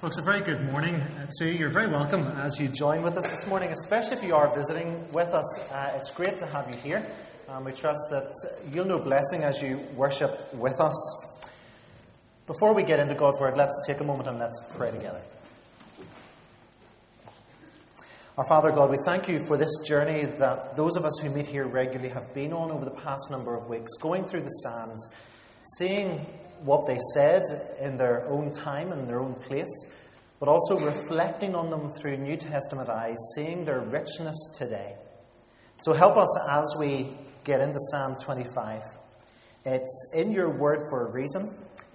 Folks, a very good morning uh, to you. You're very welcome as you join with us this morning, especially if you are visiting with us. Uh, it's great to have you here. Um, we trust that you'll know blessing as you worship with us. Before we get into God's Word, let's take a moment and let's pray together. Our Father God, we thank you for this journey that those of us who meet here regularly have been on over the past number of weeks, going through the Psalms, seeing what they said in their own time and their own place, but also reflecting on them through New Testament eyes, seeing their richness today. So help us as we get into Psalm 25. It's in your word for a reason.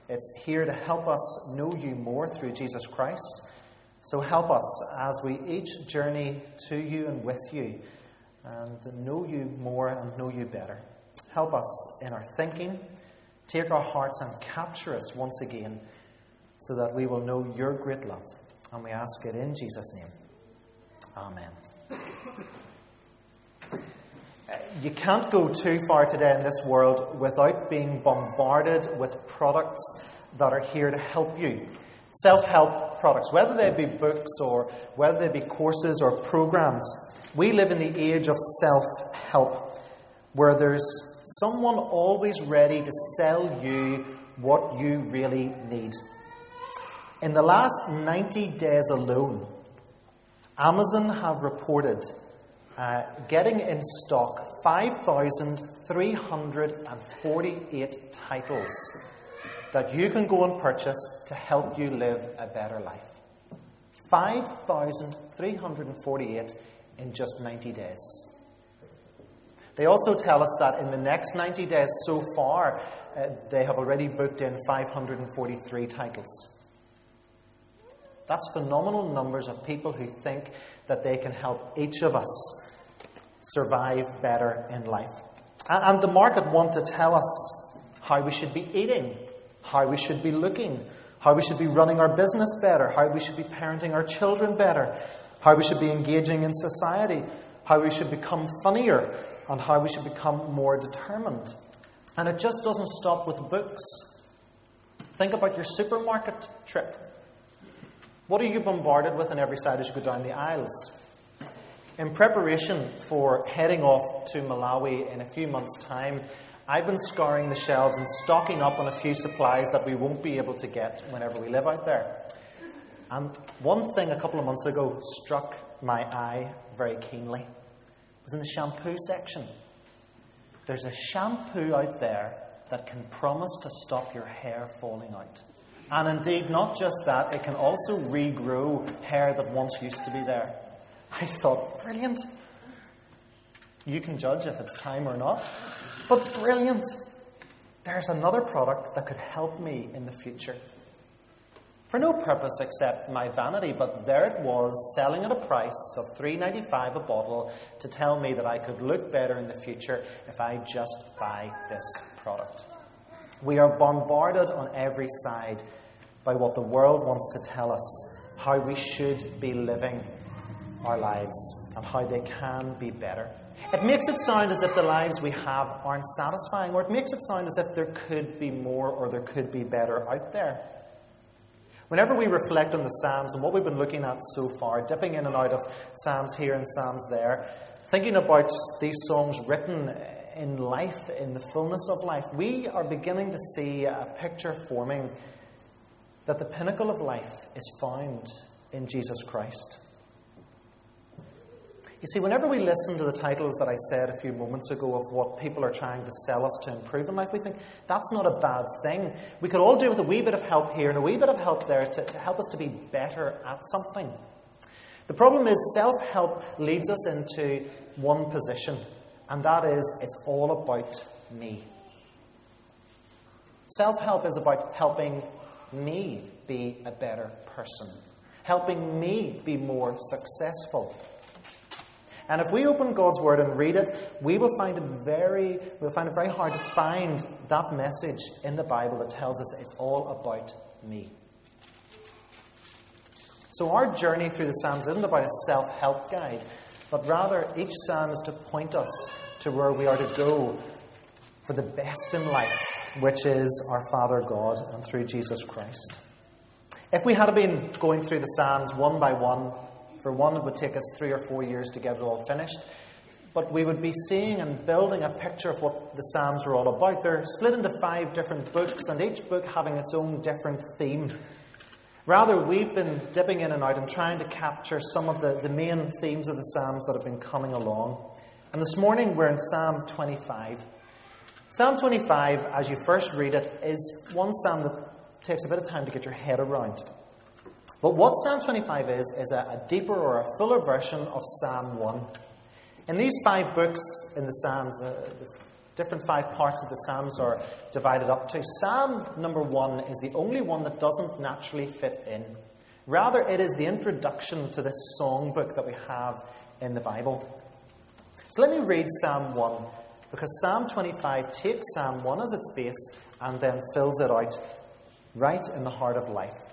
It's here to help us know you more through Jesus Christ. So help us as we each journey to you and with you and know you more and know you better. Help us in our thinking Take our hearts and capture us once again so that we will know your great love. And we ask it in Jesus' name. Amen. You can't go too far today in this world without being bombarded with products that are here to help you. Self help products, whether they be books or whether they be courses or programs. We live in the age of self help where there's someone always ready to sell you what you really need. In the last 90 days alone, Amazon have reported uh, getting in stock 5,348 titles that you can go and purchase to help you live a better life. 5,348 in just 90 days. They also tell us that in the next 90 days so far, uh, they have already booked in 543 titles. That's phenomenal numbers of people who think that they can help each of us survive better in life. And, and the market want to tell us how we should be eating, how we should be looking, how we should be running our business better, how we should be parenting our children better, how we should be engaging in society, how we should become funnier, on how we should become more determined. And it just doesn't stop with books. Think about your supermarket trip. What are you bombarded with on every side as you go down the aisles? In preparation for heading off to Malawi in a few months' time, I've been scouring the shelves and stocking up on a few supplies that we won't be able to get whenever we live out there. And one thing a couple of months ago struck my eye very keenly was in the shampoo section. There's a shampoo out there that can promise to stop your hair falling out. And indeed, not just that, it can also regrow hair that once used to be there. I thought, brilliant. You can judge if it's time or not. But brilliant. There's another product that could help me in the future for no purpose except my vanity, but there it was, selling at a price of three ninety five a bottle to tell me that I could look better in the future if I just buy this product. We are bombarded on every side by what the world wants to tell us how we should be living our lives and how they can be better. It makes it sound as if the lives we have aren't satisfying, or it makes it sound as if there could be more or there could be better out there. Whenever we reflect on the Psalms and what we've been looking at so far, dipping in and out of Psalms here and Psalms there, thinking about these songs written in life, in the fullness of life, we are beginning to see a picture forming that the pinnacle of life is found in Jesus Christ. You see, whenever we listen to the titles that I said a few moments ago of what people are trying to sell us to improve in life, we think that's not a bad thing. We could all do with a wee bit of help here and a wee bit of help there to, to help us to be better at something. The problem is, self help leads us into one position, and that is it's all about me. Self help is about helping me be a better person, helping me be more successful. And if we open God's Word and read it, we will find it very, we'll find it very hard to find that message in the Bible that tells us it's all about me. So our journey through the Psalms isn't about a self-help guide, but rather each psalm is to point us to where we are to go for the best in life, which is our Father God and through Jesus Christ. If we had been going through the Psalms one by one, for one, it would take us three or four years to get it all finished. But we would be seeing and building a picture of what the Psalms are all about. They're split into five different books, and each book having its own different theme. Rather, we've been dipping in and out and trying to capture some of the, the main themes of the Psalms that have been coming along. And this morning we're in Psalm 25. Psalm 25, as you first read it, is one psalm that takes a bit of time to get your head around. But what Psalm 25 is, is a, a deeper or a fuller version of Psalm 1. In these five books in the Psalms, the, the different five parts of the Psalms are divided up to. Psalm number one is the only one that doesn't naturally fit in. Rather, it is the introduction to this songbook that we have in the Bible. So let me read Psalm 1, because Psalm 25 takes Psalm 1 as its base and then fills it out right in the heart of life.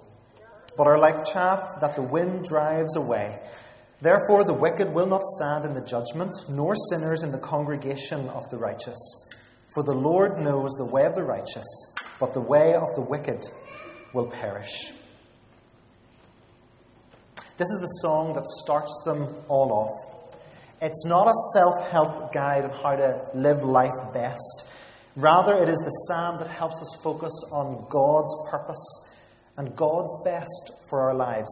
but are like chaff that the wind drives away. Therefore, the wicked will not stand in the judgment, nor sinners in the congregation of the righteous. For the Lord knows the way of the righteous, but the way of the wicked will perish. This is the song that starts them all off. It's not a self help guide on how to live life best. Rather, it is the psalm that helps us focus on God's purpose and God's best for our lives.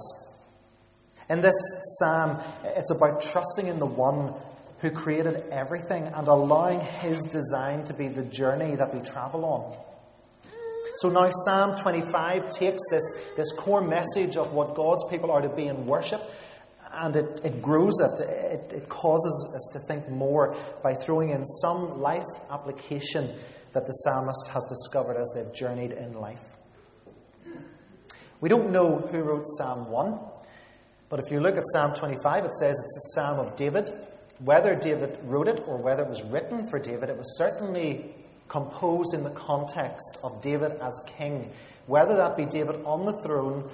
In this psalm, it's about trusting in the one who created everything and allowing his design to be the journey that we travel on. So now Psalm 25 takes this, this core message of what God's people are to be in worship and it, it grows it. it. It causes us to think more by throwing in some life application that the psalmist has discovered as they've journeyed in life. We don't know who wrote Psalm 1. But if you look at Psalm 25, it says it's a psalm of David. Whether David wrote it or whether it was written for David, it was certainly composed in the context of David as king. Whether that be David on the throne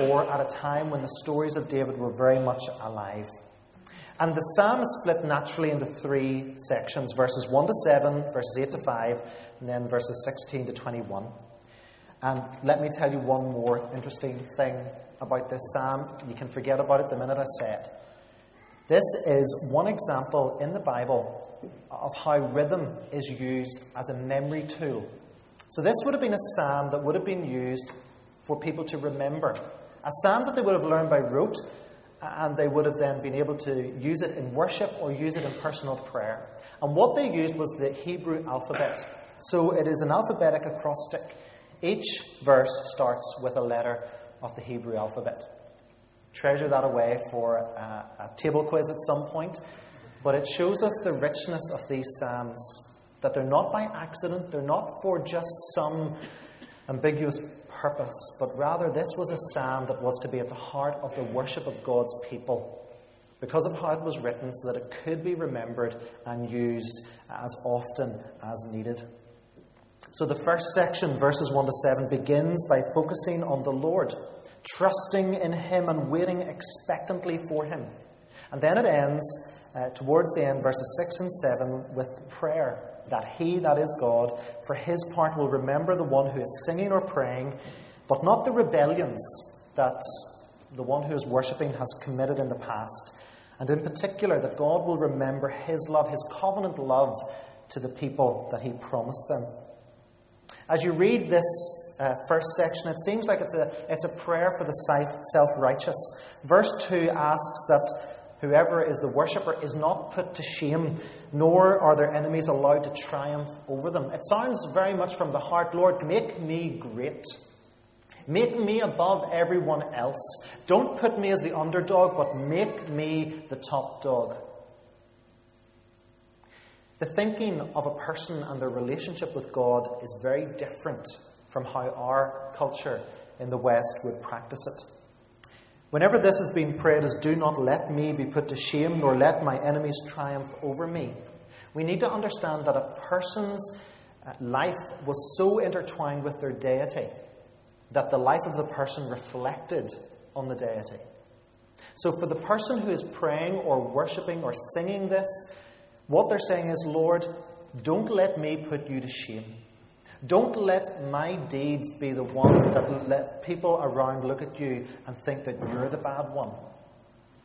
or at a time when the stories of David were very much alive. And the psalm is split naturally into three sections verses 1 to 7, verses 8 to 5, and then verses 16 to 21. And let me tell you one more interesting thing about this psalm. You can forget about it the minute I say it. This is one example in the Bible of how rhythm is used as a memory tool. So, this would have been a psalm that would have been used for people to remember. A psalm that they would have learned by rote, and they would have then been able to use it in worship or use it in personal prayer. And what they used was the Hebrew alphabet. So, it is an alphabetic acrostic. Each verse starts with a letter of the Hebrew alphabet. Treasure that away for a, a table quiz at some point. But it shows us the richness of these Psalms, that they're not by accident, they're not for just some ambiguous purpose, but rather this was a psalm that was to be at the heart of the worship of God's people because of how it was written, so that it could be remembered and used as often as needed. So the first section, verses 1 to 7, begins by focusing on the Lord, trusting in Him and waiting expectantly for Him. And then it ends uh, towards the end, verses 6 and 7, with prayer that He, that is God, for His part will remember the one who is singing or praying, but not the rebellions that the one who is worshipping has committed in the past. And in particular, that God will remember His love, His covenant love to the people that He promised them. As you read this uh, first section, it seems like it's a, it's a prayer for the self righteous. Verse 2 asks that whoever is the worshipper is not put to shame, nor are their enemies allowed to triumph over them. It sounds very much from the heart Lord, make me great. Make me above everyone else. Don't put me as the underdog, but make me the top dog. The thinking of a person and their relationship with God is very different from how our culture in the West would practice it. Whenever this has been prayed as, Do not let me be put to shame, nor let my enemies triumph over me, we need to understand that a person's uh, life was so intertwined with their deity that the life of the person reflected on the deity. So, for the person who is praying or worshipping or singing this, what they're saying is, Lord, don't let me put you to shame. Don't let my deeds be the one that let people around look at you and think that you're the bad one.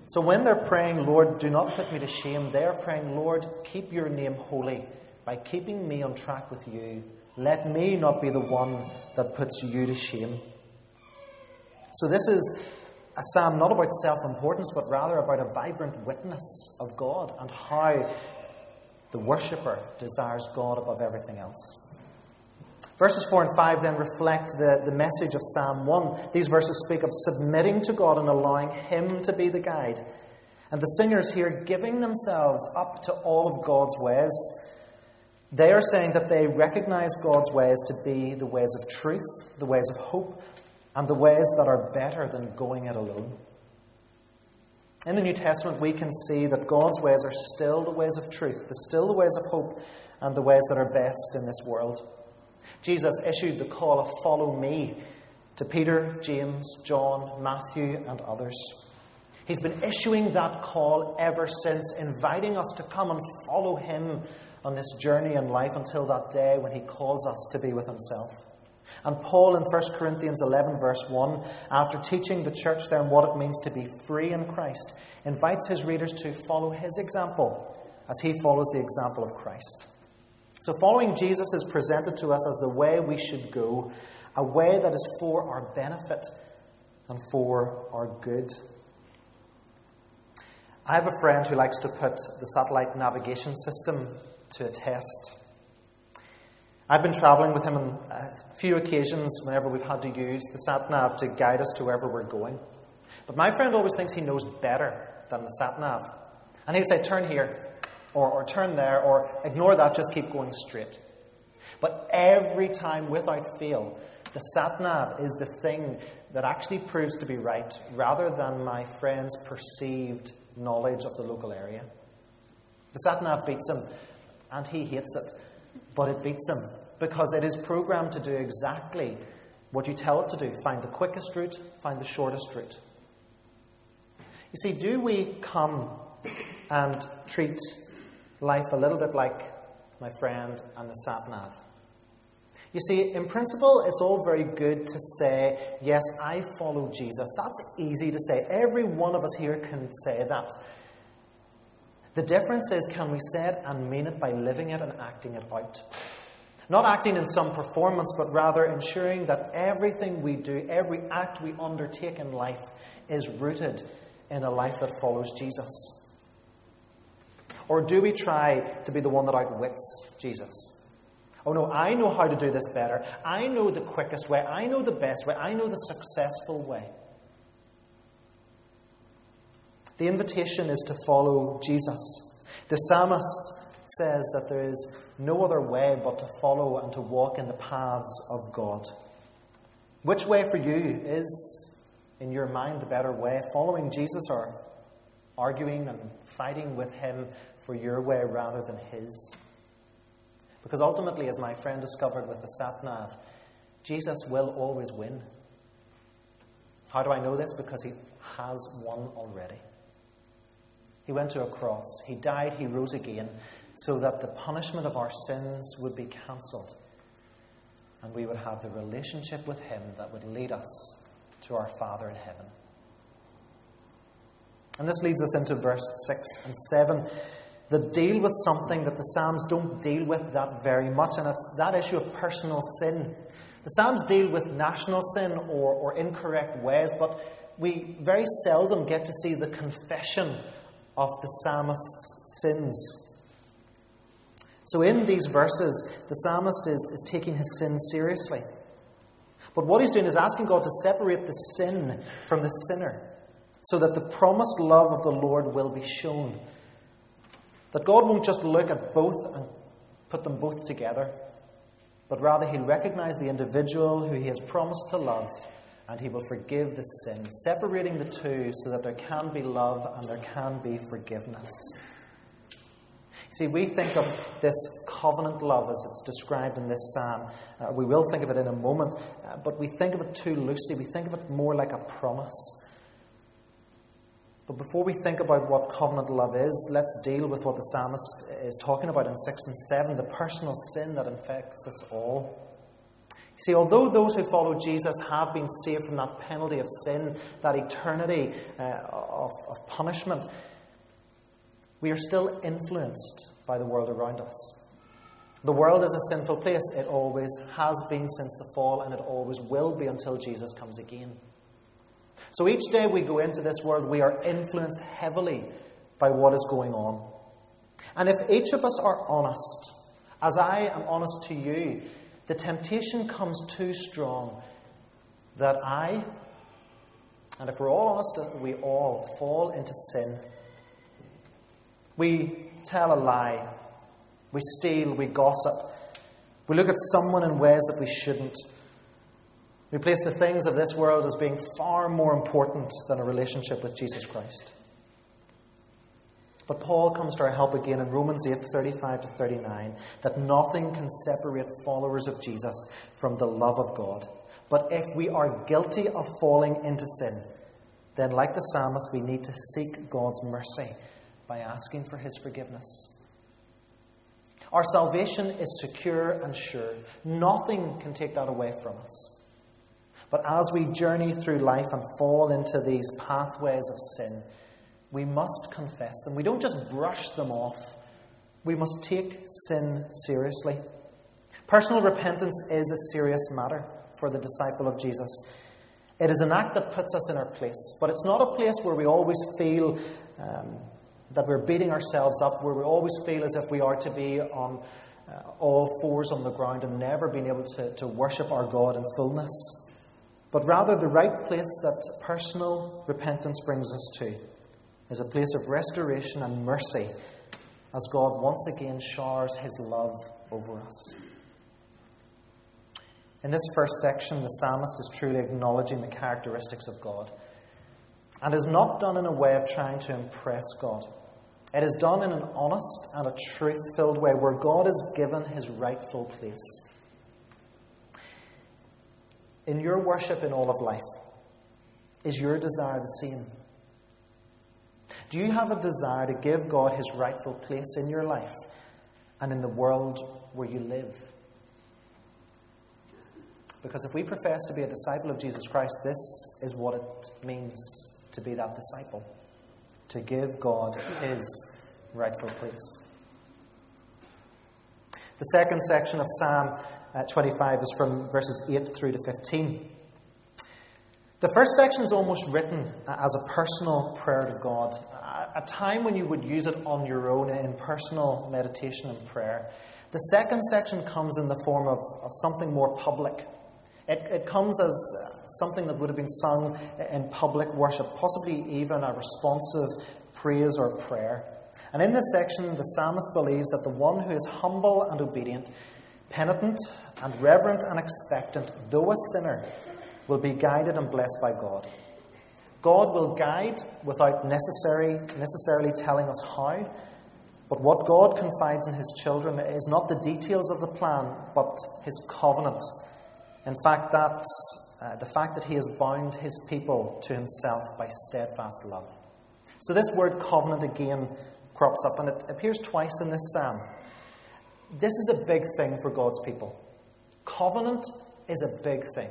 So when they're praying, Lord, do not put me to shame, they're praying, Lord, keep your name holy by keeping me on track with you. Let me not be the one that puts you to shame. So this is a psalm not about self importance, but rather about a vibrant witness of God and how the worshipper desires God above everything else. Verses 4 and 5 then reflect the, the message of Psalm 1. These verses speak of submitting to God and allowing Him to be the guide. And the singers here giving themselves up to all of God's ways. They are saying that they recognize God's ways to be the ways of truth, the ways of hope, and the ways that are better than going it alone. In the New Testament, we can see that God's ways are still the ways of truth, the still the ways of hope, and the ways that are best in this world. Jesus issued the call of follow me to Peter, James, John, Matthew, and others. He's been issuing that call ever since, inviting us to come and follow him on this journey in life until that day when he calls us to be with himself. And Paul in 1 Corinthians 11, verse 1, after teaching the church there what it means to be free in Christ, invites his readers to follow his example as he follows the example of Christ. So, following Jesus is presented to us as the way we should go, a way that is for our benefit and for our good. I have a friend who likes to put the satellite navigation system to a test. I've been travelling with him on a few occasions whenever we've had to use the sat nav to guide us to wherever we're going. But my friend always thinks he knows better than the sat nav. And he'd say, Turn here or, or turn there, or ignore that, just keep going straight. But every time, without fail, the sat nav is the thing that actually proves to be right rather than my friend's perceived knowledge of the local area. The sat nav beats him, and he hates it, but it beats him because it is programmed to do exactly what you tell it to do find the quickest route, find the shortest route. You see, do we come and treat life a little bit like my friend and the sat nav. You see, in principle, it's all very good to say, Yes, I follow Jesus. That's easy to say. Every one of us here can say that. The difference is, can we say it and mean it by living it and acting it out? Not acting in some performance, but rather ensuring that everything we do, every act we undertake in life, is rooted in a life that follows Jesus. Or do we try to be the one that outwits Jesus? Oh no, I know how to do this better. I know the quickest way. I know the best way. I know the successful way. The invitation is to follow Jesus. The psalmist says that there is no other way but to follow and to walk in the paths of God. Which way for you is, in your mind, the better way? Following Jesus or arguing and fighting with him for your way rather than his. Because ultimately, as my friend discovered with the sat nav, Jesus will always win. How do I know this? Because he has won already. He went to a cross, he died, he rose again, so that the punishment of our sins would be cancelled and we would have the relationship with him that would lead us to our Father in heaven. And this leads us into verse 6 and 7 that deal with something that the Psalms don't deal with that very much, and it's that issue of personal sin. The Psalms deal with national sin or, or incorrect ways, but we very seldom get to see the confession of the psalmist's sins. So, in these verses, the psalmist is, is taking his sin seriously. But what he's doing is asking God to separate the sin from the sinner so that the promised love of the Lord will be shown. That God won't just look at both and put them both together, but rather He'll recognize the individual who He has promised to love and he will forgive the sin, separating the two so that there can be love and there can be forgiveness. See, we think of this covenant love as it's described in this psalm. Uh, we will think of it in a moment, uh, but we think of it too loosely. We think of it more like a promise. But before we think about what covenant love is, let's deal with what the psalmist is talking about in 6 and 7 the personal sin that infects us all. See, although those who follow Jesus have been saved from that penalty of sin, that eternity uh, of, of punishment, we are still influenced by the world around us. The world is a sinful place. It always has been since the fall, and it always will be until Jesus comes again. So each day we go into this world, we are influenced heavily by what is going on. And if each of us are honest, as I am honest to you, the temptation comes too strong that I, and if we're all honest, we all fall into sin. We tell a lie, we steal, we gossip, we look at someone in ways that we shouldn't. We place the things of this world as being far more important than a relationship with Jesus Christ. But Paul comes to our help again in Romans 8 35 to 39 that nothing can separate followers of Jesus from the love of God. But if we are guilty of falling into sin, then, like the psalmist, we need to seek God's mercy by asking for his forgiveness. Our salvation is secure and sure. Nothing can take that away from us. But as we journey through life and fall into these pathways of sin, we must confess them. We don't just brush them off, we must take sin seriously. Personal repentance is a serious matter for the disciple of Jesus. It is an act that puts us in our place, but it's not a place where we always feel um, that we're beating ourselves up, where we always feel as if we are to be on uh, all fours on the ground and never being able to, to worship our God in fullness. But rather, the right place that personal repentance brings us to is a place of restoration and mercy as God once again showers his love over us. In this first section, the psalmist is truly acknowledging the characteristics of God and is not done in a way of trying to impress God. It is done in an honest and a truth filled way where God is given his rightful place. In your worship in all of life, is your desire the same? Do you have a desire to give God his rightful place in your life and in the world where you live? Because if we profess to be a disciple of Jesus Christ, this is what it means to be that disciple to give God his rightful place. The second section of Psalm uh, 25 is from verses 8 through to 15. The first section is almost written as a personal prayer to God, a time when you would use it on your own in personal meditation and prayer. The second section comes in the form of, of something more public. It, it comes as something that would have been sung in public worship, possibly even a responsive praise or prayer. And in this section, the psalmist believes that the one who is humble and obedient, penitent and reverent and expectant, though a sinner, will be guided and blessed by God. God will guide without necessary, necessarily telling us how, but what God confides in His children is not the details of the plan, but His covenant. In fact, that, uh, the fact that He has bound His people to Himself by steadfast love. So, this word covenant again crops up, and it appears twice in this psalm. This is a big thing for God's people. Covenant is a big thing.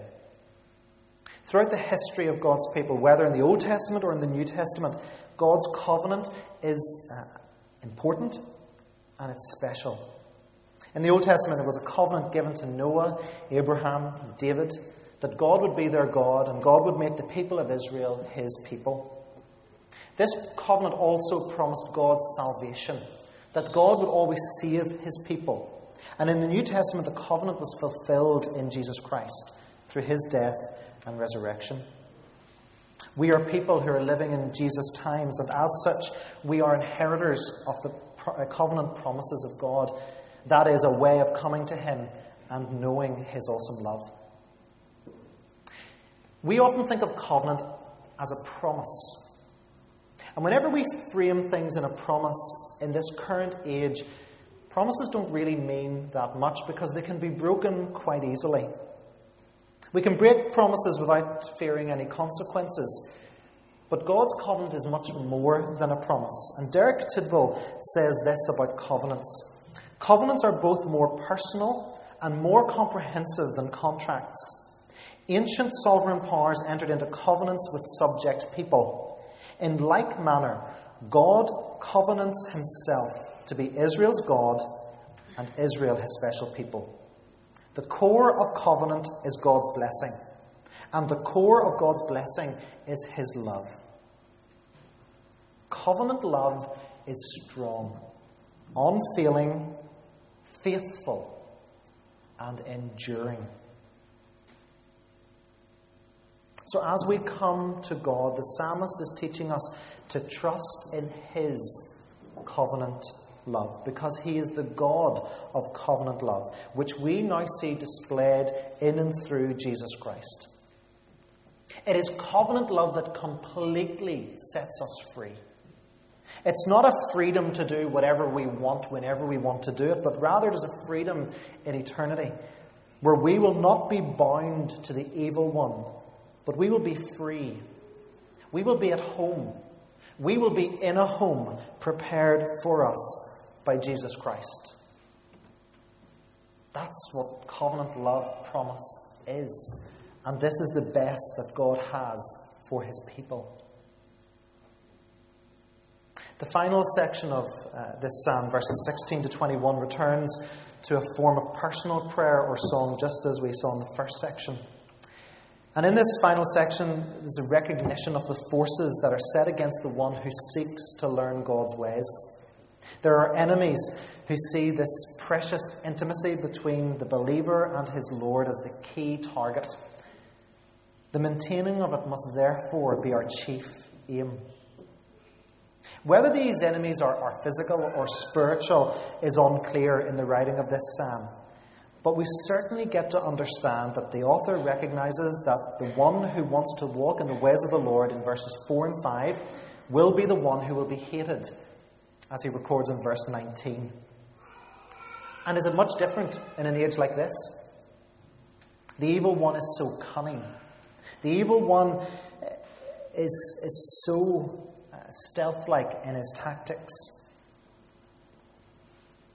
Throughout the history of God's people, whether in the Old Testament or in the New Testament, God's covenant is uh, important and it's special. In the Old Testament, there was a covenant given to Noah, Abraham, David, that God would be their God and God would make the people of Israel his people. This covenant also promised God's salvation, that God would always save his people. And in the New Testament, the covenant was fulfilled in Jesus Christ through his death and resurrection. We are people who are living in Jesus' times, and as such, we are inheritors of the uh, covenant promises of God. That is a way of coming to Him and knowing His awesome love. We often think of covenant as a promise. And whenever we frame things in a promise in this current age, promises don't really mean that much because they can be broken quite easily. We can break promises without fearing any consequences. But God's covenant is much more than a promise. And Derek Tidball says this about covenants Covenants are both more personal and more comprehensive than contracts. Ancient sovereign powers entered into covenants with subject people. In like manner, God covenants himself to be Israel's God and Israel his special people. The core of covenant is God's blessing, and the core of God's blessing is his love. Covenant love is strong, unfailing, faithful, and enduring. So, as we come to God, the psalmist is teaching us to trust in His covenant love because He is the God of covenant love, which we now see displayed in and through Jesus Christ. It is covenant love that completely sets us free. It's not a freedom to do whatever we want whenever we want to do it, but rather it is a freedom in eternity where we will not be bound to the evil one but we will be free. We will be at home. We will be in a home prepared for us by Jesus Christ. That's what covenant love promise is. And this is the best that God has for his people. The final section of uh, this psalm, verses 16 to 21, returns to a form of personal prayer or song, just as we saw in the first section. And in this final section, there's a recognition of the forces that are set against the one who seeks to learn God's ways. There are enemies who see this precious intimacy between the believer and his Lord as the key target. The maintaining of it must therefore be our chief aim. Whether these enemies are, are physical or spiritual is unclear in the writing of this psalm. But we certainly get to understand that the author recognizes that the one who wants to walk in the ways of the Lord in verses 4 and 5 will be the one who will be hated, as he records in verse 19. And is it much different in an age like this? The evil one is so cunning. The evil one is, is so uh, stealth like in his tactics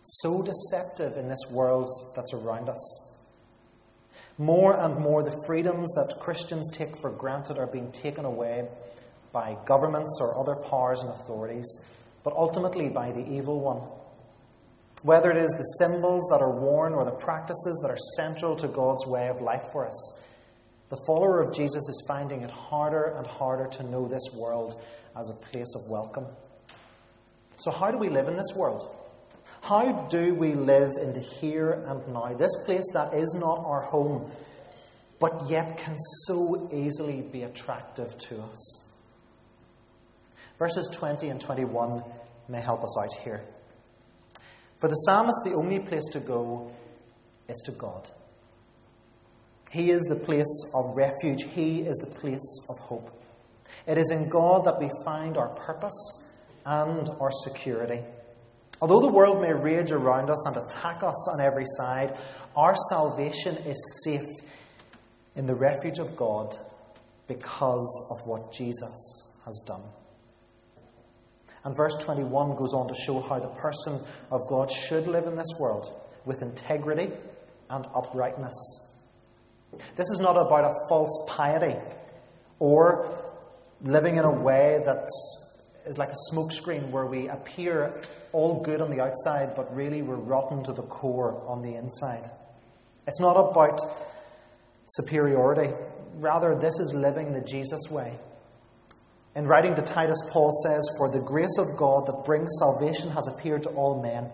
so deceptive in this world that's around us. More and more, the freedoms that Christians take for granted are being taken away by governments or other powers and authorities, but ultimately by the evil one. Whether it is the symbols that are worn or the practices that are central to God's way of life for us, the follower of Jesus is finding it harder and harder to know this world as a place of welcome. So, how do we live in this world? How do we live in the here and now? This place that is not our home, but yet can so easily be attractive to us. Verses 20 and 21 may help us out here. For the psalmist, the only place to go is to God. He is the place of refuge, He is the place of hope. It is in God that we find our purpose and our security. Although the world may rage around us and attack us on every side, our salvation is safe in the refuge of God because of what Jesus has done. And verse 21 goes on to show how the person of God should live in this world with integrity and uprightness. This is not about a false piety or living in a way that is like a smokescreen where we appear all good on the outside, but really we're rotten to the core on the inside. It's not about superiority. Rather, this is living the Jesus way. In writing to Titus, Paul says, For the grace of God that brings salvation has appeared to all men.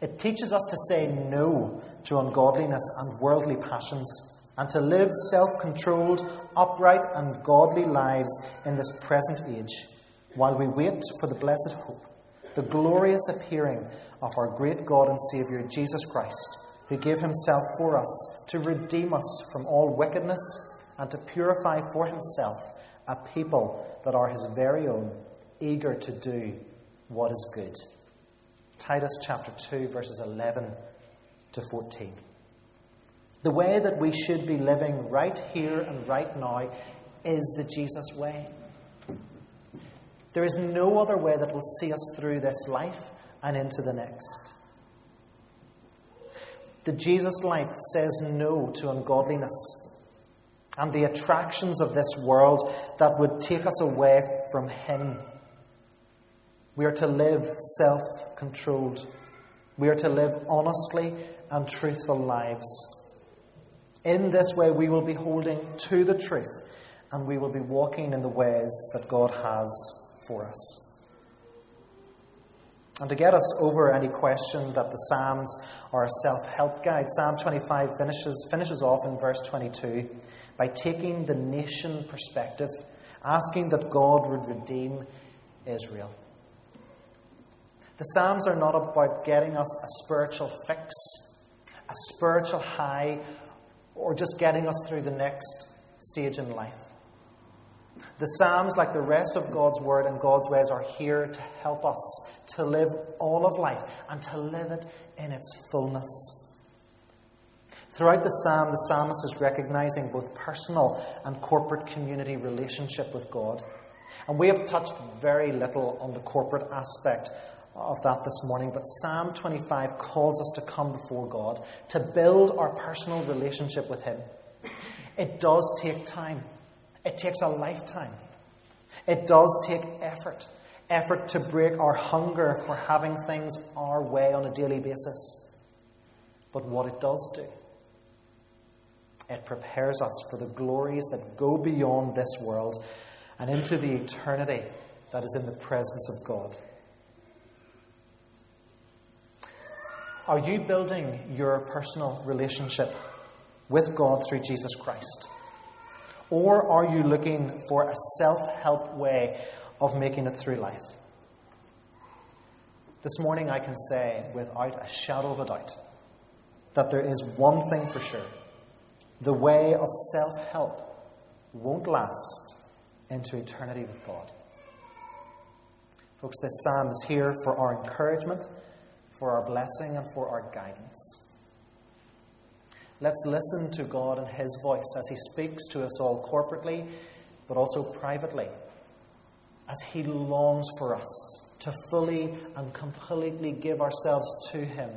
It teaches us to say no to ungodliness and worldly passions, and to live self controlled, upright, and godly lives in this present age while we wait for the blessed hope, the glorious appearing of our great God and Saviour, Jesus Christ, who gave himself for us to redeem us from all wickedness and to purify for himself a people that are his very own, eager to do what is good. Titus chapter 2, verses 11 to 14. The way that we should be living right here and right now is the Jesus way. There is no other way that will see us through this life and into the next. The Jesus life says no to ungodliness and the attractions of this world that would take us away from Him. We are to live self controlled. We are to live honestly and truthful lives. In this way, we will be holding to the truth and we will be walking in the ways that God has for us. And to get us over any question that the Psalms are a self help guide, Psalm 25 finishes, finishes off in verse 22 by taking the nation perspective, asking that God would redeem Israel. The Psalms are not about getting us a spiritual fix, a spiritual high, or just getting us through the next stage in life. The Psalms, like the rest of God's Word and God's ways, are here to help us to live all of life and to live it in its fullness. Throughout the psalm, the psalmist is recognizing both personal and corporate community relationship with God. And we have touched very little on the corporate aspect of that this morning, but Psalm 25 calls us to come before God, to build our personal relationship with Him. It does take time, it takes a lifetime, it does take effort. Effort to break our hunger for having things our way on a daily basis. But what it does do it prepares us for the glories that go beyond this world and into the eternity that is in the presence of God. Are you building your personal relationship with God through Jesus Christ? Or are you looking for a self help way of making it through life? This morning, I can say without a shadow of a doubt that there is one thing for sure the way of self help won't last into eternity with God. Folks, this psalm is here for our encouragement, for our blessing, and for our guidance. Let's listen to God and His voice as He speaks to us all corporately, but also privately, as He longs for us to fully and completely give ourselves to Him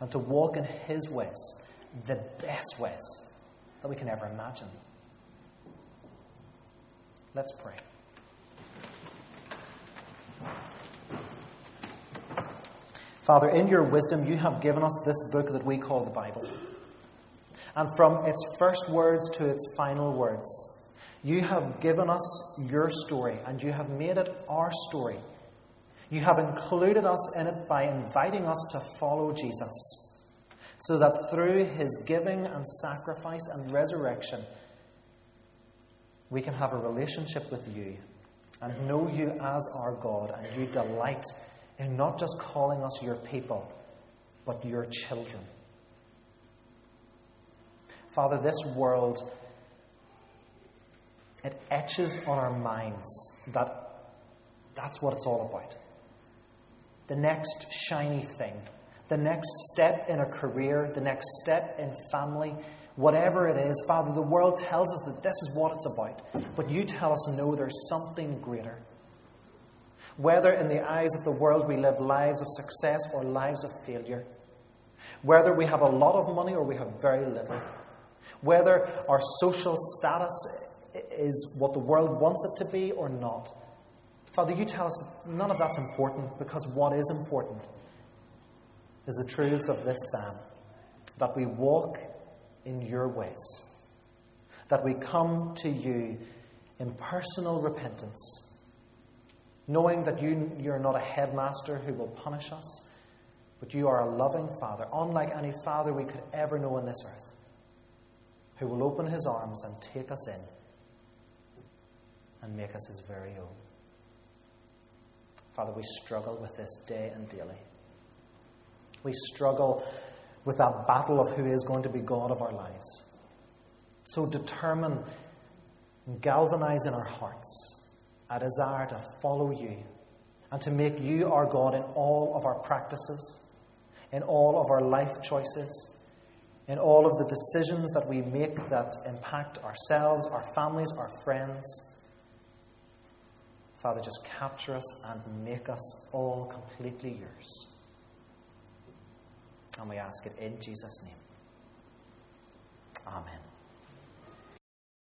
and to walk in His ways, the best ways that we can ever imagine. Let's pray. Father, in your wisdom, you have given us this book that we call the Bible. And from its first words to its final words, you have given us your story and you have made it our story. You have included us in it by inviting us to follow Jesus so that through his giving and sacrifice and resurrection, we can have a relationship with you and know you as our God, and you delight in not just calling us your people, but your children. Father, this world, it etches on our minds that that's what it's all about. The next shiny thing the next step in a career, the next step in family, whatever it is, Father, the world tells us that this is what it's about. But you tell us, no, there's something greater. Whether in the eyes of the world we live lives of success or lives of failure, whether we have a lot of money or we have very little, whether our social status is what the world wants it to be or not. Father, you tell us none of that's important because what is important is the truths of this psalm that we walk in your ways, that we come to you in personal repentance, knowing that you, you're not a headmaster who will punish us, but you are a loving Father, unlike any Father we could ever know on this earth, who will open his arms and take us in and make us his very own. Father, we struggle with this day and daily. We struggle with that battle of who is going to be God of our lives. So determine and galvanize in our hearts a desire to follow you and to make you our God in all of our practices, in all of our life choices, in all of the decisions that we make that impact ourselves, our families, our friends. Father, just capture us and make us all completely yours. And we ask it in Jesus' name. Amen.